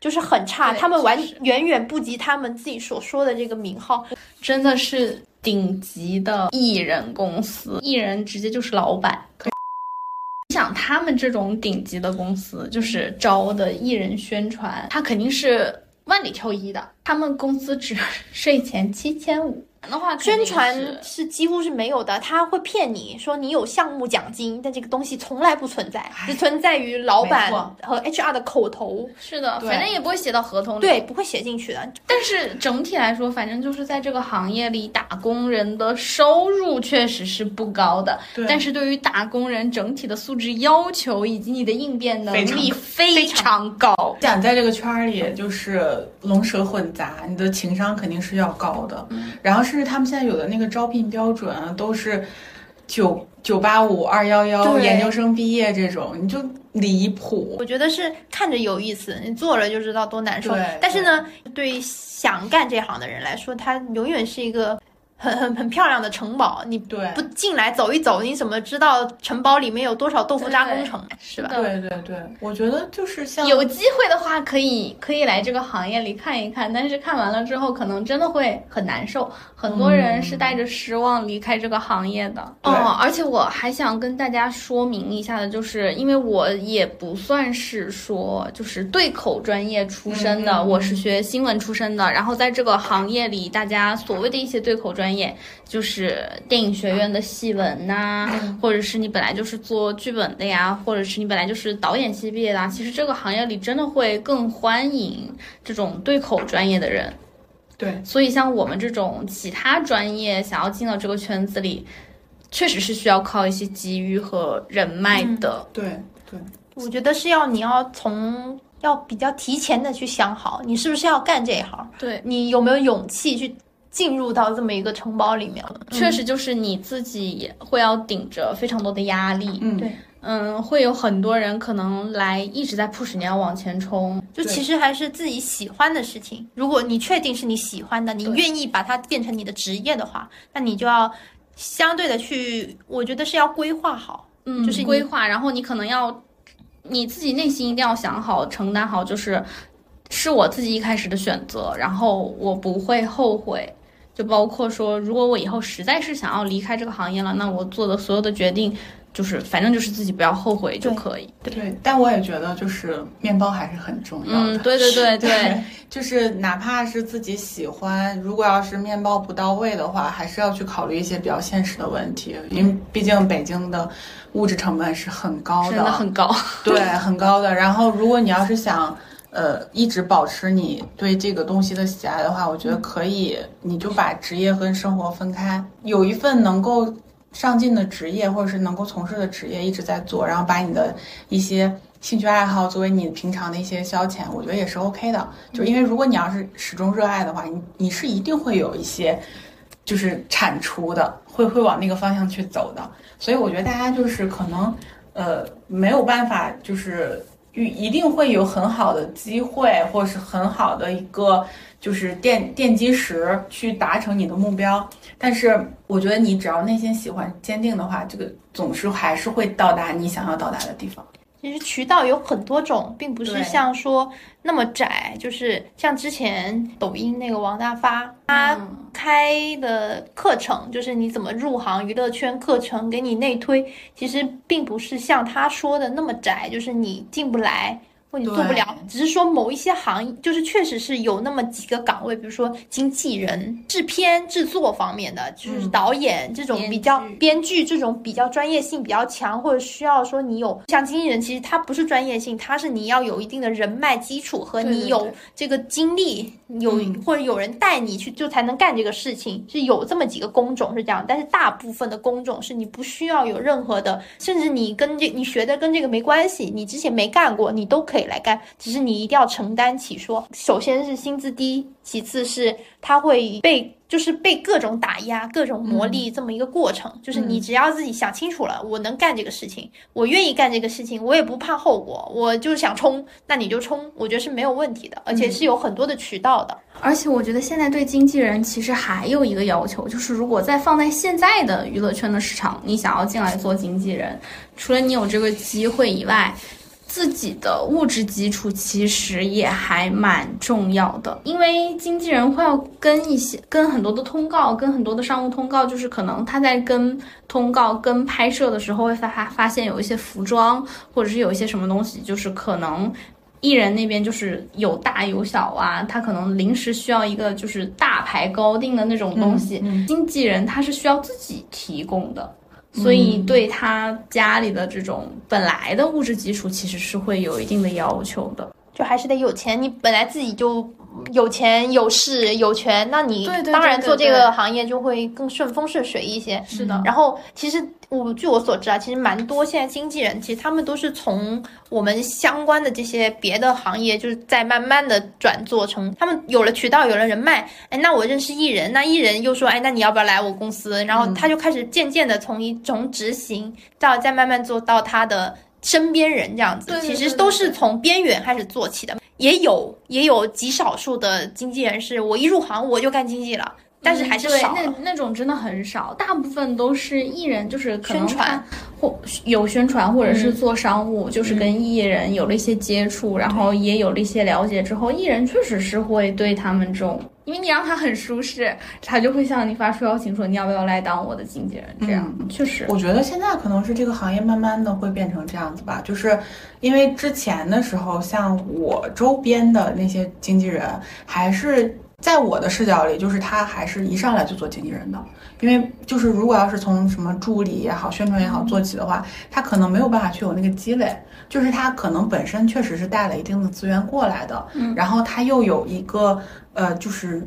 就是很差，他们完远远不及他们自己所说的这个名号，真的是顶级的艺人公司，艺人直接就是老板。你想他。们这种顶级的公司，就是招的艺人宣传，他肯定是万里挑一的。他们工资只税前七千五的话，宣传是几乎是没有的，他会骗你说你有项目奖金，但这个东西从来不存在，只存在于老板和 HR 的口头。是的，反正也不会写到合同里，对，不会写进去的。但是整体来说，反正就是在这个行业里，打工人的收入确实是不高的。对，但是对于打工人整体的素质要求以及你的应变能力非常高。想在这个圈里就是龙蛇混杂，你的情商肯定是要高的。然后是。甚至他们现在有的那个招聘标准都是九九八五二幺幺研究生毕业这种，你就离谱。我觉得是看着有意思，你做了就知道多难受。对，但是呢，对想干这行的人来说，他永远是一个。很很很漂亮的城堡，你对不进来走一走，你怎么知道城堡里面有多少豆腐渣工程？是吧？对对对，我觉得就是像有机会的话，可以可以来这个行业里看一看，但是看完了之后，可能真的会很难受。很多人是带着失望离开这个行业的。哦，而且我还想跟大家说明一下的，就是因为我也不算是说就是对口专业出身的，我是学新闻出身的，然后在这个行业里，大家所谓的一些对口专。专业就是电影学院的戏文呐，或者是你本来就是做剧本的呀，或者是你本来就是导演系毕业的。其实这个行业里真的会更欢迎这种对口专业的人。对，所以像我们这种其他专业想要进到这个圈子里，确实是需要靠一些机遇和人脉的。对对，我觉得是要你要从要比较提前的去想好，你是不是要干这一行？对你有没有勇气去？进入到这么一个城堡里面了，确实就是你自己会要顶着非常多的压力。嗯，对，嗯，会有很多人可能来一直在 push 你要往前冲，就其实还是自己喜欢的事情。如果你确定是你喜欢的，你愿意把它变成你的职业的话，那你就要相对的去，我觉得是要规划好，嗯，就是规划，然后你可能要你自己内心一定要想好，承担好，就是是我自己一开始的选择，然后我不会后悔。就包括说，如果我以后实在是想要离开这个行业了，那我做的所有的决定，就是反正就是自己不要后悔就可以。对，但我也觉得就是面包还是很重要的。嗯，对对 对对，就是哪怕是自己喜欢，如果要是面包不到位的话，还是要去考虑一些比较现实的问题，因为毕竟北京的物质成本是很高的，真的很高，对，很高的。然后，如果你要是想。呃，一直保持你对这个东西的喜爱的话，我觉得可以，你就把职业跟生活分开，有一份能够上进的职业，或者是能够从事的职业一直在做，然后把你的一些兴趣爱好作为你平常的一些消遣，我觉得也是 OK 的。就因为如果你要是始终热爱的话，你你是一定会有一些就是产出的，会会往那个方向去走的。所以我觉得大家就是可能呃没有办法就是。一定会有很好的机会，或是很好的一个就是奠奠基石去达成你的目标。但是我觉得你只要内心喜欢、坚定的话，这个总是还是会到达你想要到达的地方。其实渠道有很多种，并不是像说那么窄。就是像之前抖音那个王大发，他开的课程，就是你怎么入行娱乐圈课程，给你内推，其实并不是像他说的那么窄，就是你进不来。或你做不了，只是说某一些行业，就是确实是有那么几个岗位，比如说经纪人、制片、制作方面的，就是导演这种比较编剧这种比较专业性比较强，或者需要说你有像经纪人，其实他不是专业性，他是你要有一定的人脉基础和你有这个经历，有或者有人带你去就才能干这个事情，是有这么几个工种是这样，但是大部分的工种是你不需要有任何的，甚至你跟这你学的跟这个没关系，你之前没干过，你都可以。来干，只是你一定要承担起说，首先是薪资低，其次是他会被就是被各种打压、各种磨砺这么一个过程。就是你只要自己想清楚了，我能干这个事情，我愿意干这个事情，我也不怕后果，我就是想冲，那你就冲，我觉得是没有问题的，而且是有很多的渠道的。而且我觉得现在对经纪人其实还有一个要求，就是如果再放在现在的娱乐圈的市场，你想要进来做经纪人，除了你有这个机会以外。自己的物质基础其实也还蛮重要的，因为经纪人会要跟一些、跟很多的通告、跟很多的商务通告，就是可能他在跟通告、跟拍摄的时候会发发发现有一些服装或者是有一些什么东西，就是可能艺人那边就是有大有小啊，他可能临时需要一个就是大牌高定的那种东西，经纪人他是需要自己提供的。所以对他家里的这种本来的物质基础其实是会有一定的要求的，就还是得有钱。你本来自己就有钱有势有权，那你当然做这个行业就会更顺风顺水一些。是的然后其实我据我所知啊，其实蛮多现在经纪人，其实他们都是从我们相关的这些别的行业，就是在慢慢的转做成，他们有了渠道，有了人脉，哎，那我认识艺人，那艺人又说，哎，那你要不要来我公司？然后他就开始渐渐的从一从执行到再慢慢做到他的身边人这样子，其实都是从边缘开始做起的。也有也有极少数的经纪人是我一入行我就干经纪了，但是还是少了。那那种真的很少，大部分都是艺人，就是可能宣传或有宣传，或者是嗯。做商务，就是跟艺人有了一些接触，然后也有了一些了解之后，艺人确实是会对他们这种，因为你让他很舒适，他就会向你发出邀请，说你要不要来当我的经纪人？这样、确实，我觉得现在可能是这个行业慢慢的会变成这样子吧，就是因为之前的时候，像我周边的那些经纪人，还是在我的视角里，就是他还是一上来就做经纪人的，因为就是如果要是从什么助理也好、宣传也好做起的话，他可能没有办法去有那个积累，就是他可能本身确实是带了一定的资源过来的，嗯。然后他又有一个呃，就是。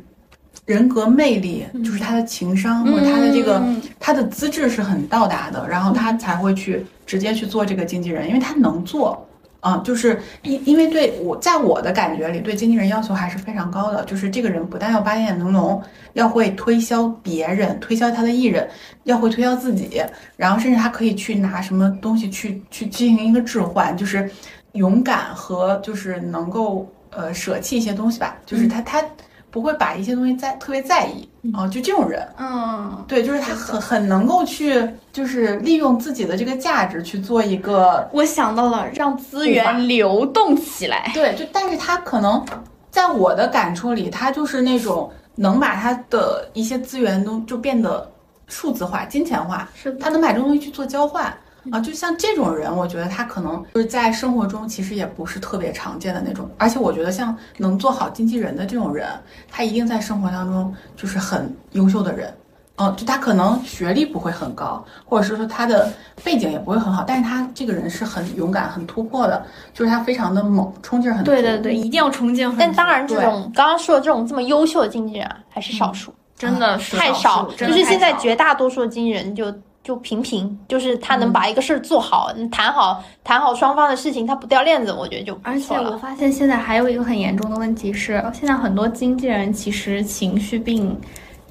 人格魅力就是他的情商或者他的这个嗯他的资质是很到达的，然后他才会去直接去做这个经纪人，因为他能做。啊、就是因因为对我在我的感觉里，对经纪人要求还是非常高的。就是这个人不但要八点能聋，要会推销别人，推销他的艺人，要会推销自己，然后甚至他可以去拿什么东西去去进行一个置换，就是勇敢和就是能够呃舍弃一些东西吧。就是他他不会把一些东西在特别在意啊、就这种人。嗯，对，就是他很很能够去，就是利用自己的这个价值去做一个我想到了让资源流动起来。对，就但是他可能在我的感触里，他就是那种能把他的一些资源都就变得数字化、金钱化，是的他能把这个东西去做交换。啊，就像这种人，我觉得他可能就是在生活中其实也不是特别常见的那种，而且我觉得像能做好经纪人的这种人，他一定在生活当中就是很优秀的人。嗯，就他可能学历不会很高，或者是说他的背景也不会很好，但是他这个人是很勇敢、很突破的，就是他非常的猛，冲劲儿很足。对对对，一定要冲劲很。但当然，这种刚刚说的这种这么优秀的经纪人啊，还是少数，真的是太少少。就是现在绝。绝大多数的经纪人就就平平，就是他能把一个事儿做好，谈好谈好双方的事情，他不掉链子，我觉得就不而且。我发现现在还有一个很严重的问题是，现在很多经纪人其实情绪病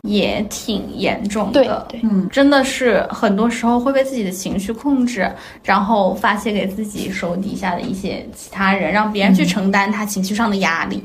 也挺严重的。对，嗯，真的是很多时候会被自己的情绪控制，然后发泄给自己手底下的一些其他人，让别人去承担他情绪上的压力。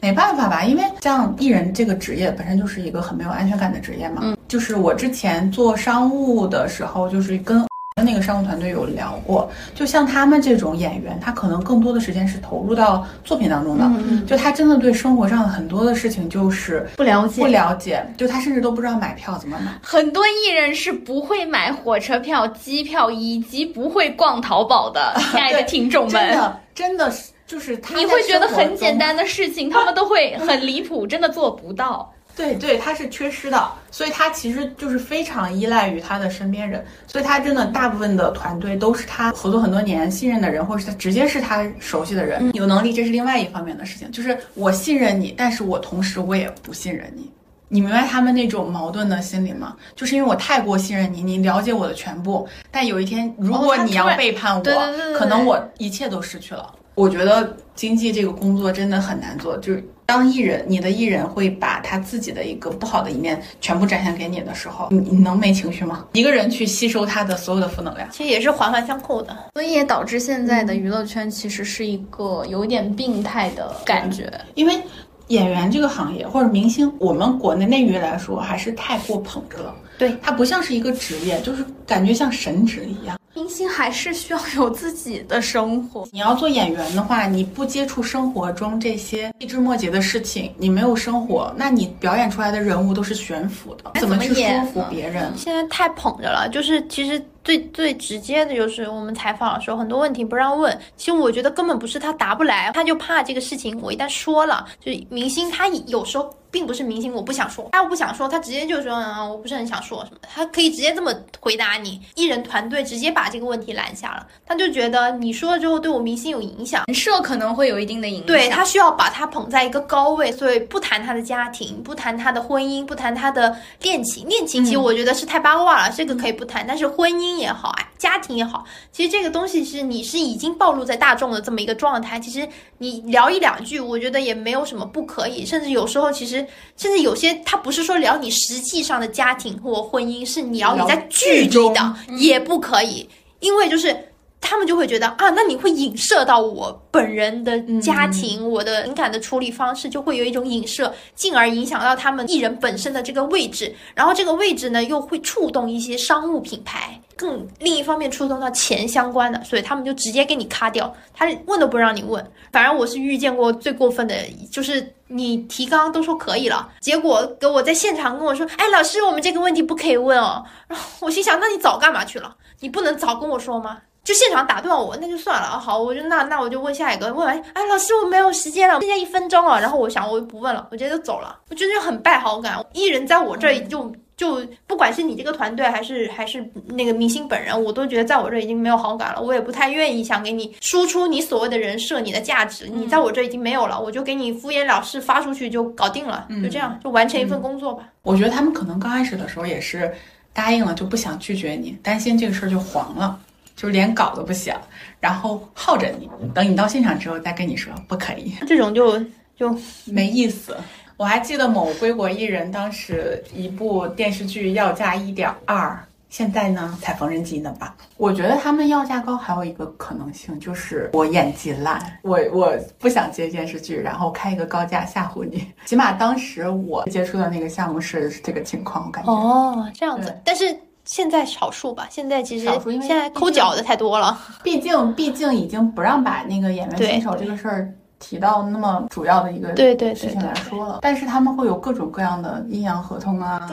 没办法吧，因为像艺人这个职业本身就是一个很没有安全感的职业嘛。嗯就是我之前做商务的时候，就是跟那个商务团队有聊过，就像他们这种演员，他可能更多的时间是投入到作品当中的，嗯就他真的对生活上很多的事情就是不了解不了解，就他甚至都不知道买票怎么买。很多艺人是不会买火车票、机票，以及不会逛淘宝的，亲爱的听众们。真的，真的是就是他你会觉得很简单的事情，他们都会很离谱，真的做不到。对对，他是缺失的，所以他其实就是非常依赖于他的身边人，所以他真的大部分的团队都是他合作很多年信任的人，或者是他直接是他熟悉的人。有能力这是另外一方面的事情，就是我信任你，但是我同时我也不信任你。你明白他们那种矛盾的心理吗？就是因为我太过信任你，你了解我的全部，但有一天如果你要背叛我，对对对对可能我一切都失去了。我觉得经济这个工作真的很难做，就是当艺人，你的艺人会把他自己的一个不好的一面全部展现给你的时候，你你能没情绪吗？一个人去吸收他的所有的负能量，其实也是环环相扣的。所以也导致现在的娱乐圈其实是一个有点病态的感觉。因为演员这个行业或者明星，我们国内内娱来说还是太过捧着了。对，它不像是一个职业，就是感觉像神职一样。明星还是需要有自己的生活。你要做演员的话，你不接触生活中这些细枝末节的事情，你没有生活，那你表演出来的人物都是悬浮的，怎么去说服别人？现在太捧着了，就是其实最最直接的就是我们采访的时候，很多问题不让问。其实我觉得根本不是他答不来，他就怕这个事情我一旦说了，就是明星他有时候。并不是明星，我不想说，他不想说，他直接就说，嗯，我不是很想说什么，他可以直接这么回答你。艺人团队直接把这个问题拦下了，他就觉得你说了之后对我明星有影响，人设可能会有一定的影响。对他需要把他捧在一个高位，所以不谈他的家庭，不谈他的婚姻，不谈他的恋情。恋情其实我觉得是太八卦了，这个可以不谈。但是婚姻也好，啊，家庭也好，其实这个东西是你是已经暴露在大众的这么一个状态，其实你聊一两句，我觉得也没有什么不可以，甚至有时候其实。甚至有些他不是说聊你实际上的家庭或婚姻，是聊你在剧里的也不可以，因为就是他们就会觉得啊，那你会影射到我本人的家庭，我的情感的处理方式就会有一种影射，进而影响到他们艺人本身的这个位置，然后这个位置呢又会触动一些商务品牌。更另一方面触动到钱相关的，所以他们就直接给你卡掉，他问都不让你问。反正我是遇见过最过分的，就是你提纲都说可以了，结果给我在现场跟我说，哎，老师，我们这个问题不可以问哦。然后我心想，那你早干嘛去了？你不能早跟我说吗？就现场打断我，那就算了啊。好，我就那那我就问下一个，问完，哎，老师，我没有时间了，剩下一分钟了。然后我想，我就不问了，我直接就走了。我觉得很败好感，艺人在我这儿就。就不管是你这个团队，还是还是那个明星本人，我都觉得在我这已经没有好感了。我也不太愿意想给你输出你所谓的人设、你的价值，你在我这已经没有了，我就给你敷衍了事发出去就搞定了，就这样就完成一份工作吧。我觉得他们可能刚开始的时候也是答应了，就不想拒绝你，担心这个事儿就黄了，就连稿都不写，然后耗着你，等你到现场之后再跟你说不可以，这种就就没意思。我还记得某归国艺人当时一部电视剧要价一点二，现在呢才缝纫机呢吧？我觉得他们要价高还有一个可能性就是我演技烂，我我不想接电视剧，然后开一个高价吓唬你。起码当时我接触的那个项目是这个情况，我感觉哦这样子。但是现在少数吧，现在其实现在抠脚的太多了，毕竟毕竟已经不让把那个演员牵手这个事儿。提到那么主要的一个对对事情来说了，但是他们会有各种各样的阴阳合同啊，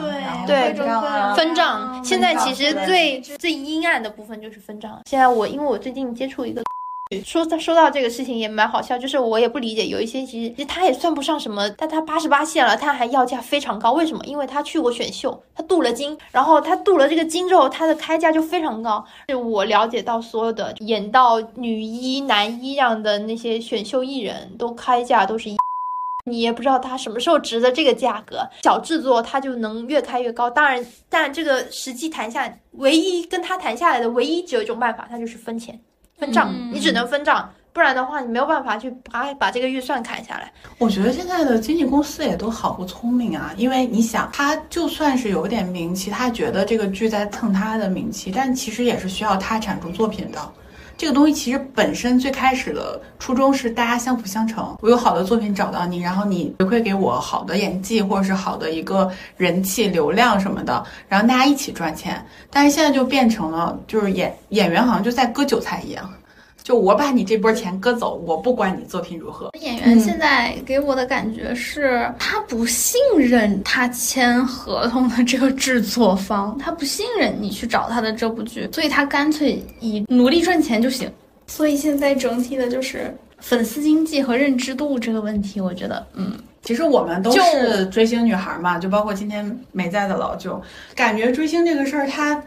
对对分账。现在其实最最阴暗的部分就是分账。现在我因为我最近接触一个。说他说到这个事情也蛮好笑，就是我也不理解，有一些其实他也算不上什么，但他八十八线了，他还要价非常高，为什么？因为他去过选秀，他镀了金，然后他镀了这个金之后，他的开价就非常高。是我了解到所有的演到女一、男一样的那些选秀艺人都开价都是一，你也不知道他什么时候值的这个价格。小制作他就能越开越高，当然，但这个实际谈下，唯一跟他谈下来的唯一只有一种办法，他就是分钱。分账，你只能分账，不然的话你没有办法去把把这个预算砍下来。我觉得现在的经纪公司也都好不聪明啊，因为你想，他就算是有点名气，他觉得这个剧在蹭他的名气，但其实也是需要他产出作品的。这个东西其实本身最开始的初衷是大家相辅相成，我有好的作品找到你，然后你回馈给我好的演技或者是好的一个人气流量什么的，然后大家一起赚钱。但是现在就变成了，就是演演员好像就在割韭菜一样。就我把你这波钱割走，我不管你作品如何。演员现在给我的感觉是，他不信任他签合同的这个制作方，他不信任你去找他的这部剧，所以他干脆以努力赚钱就行。所以现在整体的就是粉丝经济和认知度这个问题，我觉得，嗯，其实我们都是追星女孩嘛，就包括今天没在的老舅，感觉追星这个事儿，他。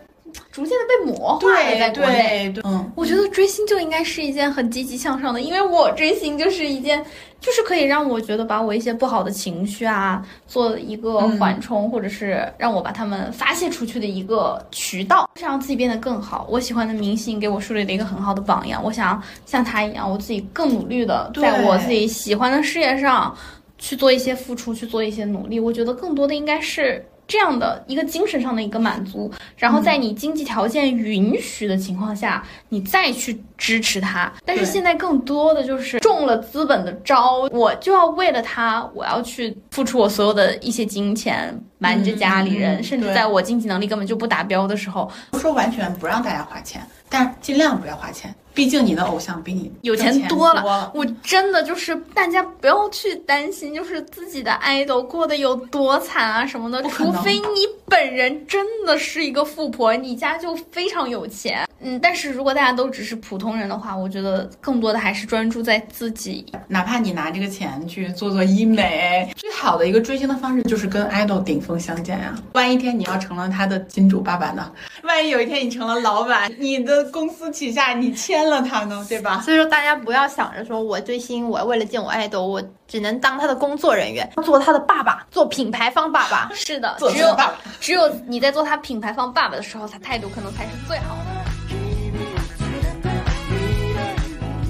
逐渐的被魔化了，在国内。嗯，我觉得追星就应该是一件很积极向上的，因为我追星就是一件，就是可以让我觉得把我一些不好的情绪啊，做一个缓冲，或者是让我把他们发泄出去的一个渠道，是让自己变得更好。我喜欢的明星给我树立了一个很好的榜样，我想像他一样，我自己更努力的在我自己喜欢的事业上去做一些付出，去做一些努力。我觉得更多的应该是。这样的一个精神上的一个满足，然后在你经济条件允许的情况下，你再去支持他。但是现在更多的就是中了资本的招，我就要为了他，我要去付出我所有的一些金钱，瞒着家里人，嗯甚至在我经济能力根本就不达标的时候，不说完全不让大家花钱，但尽量不要花钱，毕竟你的偶像比你有钱多了，我真的就是大家不要去担心，就是自己的爱豆过得有多惨啊什么的，除非你本人真的是一个富婆，你家就非常有钱。嗯，但是如果大家都只是普通人的话，我觉得更多的还是专注在自己。哪怕你拿这个钱去做做医美，最好的一个追星的方式就是跟 idol 顶峰相见呀、万一一天你要成了他的金主爸爸呢？万一有一天你成了老板，你的公司旗下你签了他呢，对吧？所以说，大家不要想着说我追星，我为了见我爱豆，我只能当他的工作人员，做他的爸爸，做品牌方爸爸。是的，只有爸爸只有你在做他品牌方爸爸的时候，他态度可能才是最好的。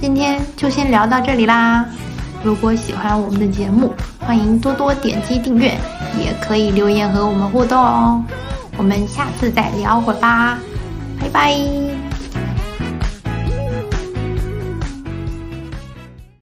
今天就先聊到这里啦。如果喜欢我们的节目，欢迎多多点击订阅，也可以留言和我们互动哦。我们下次再聊会儿吧，拜拜。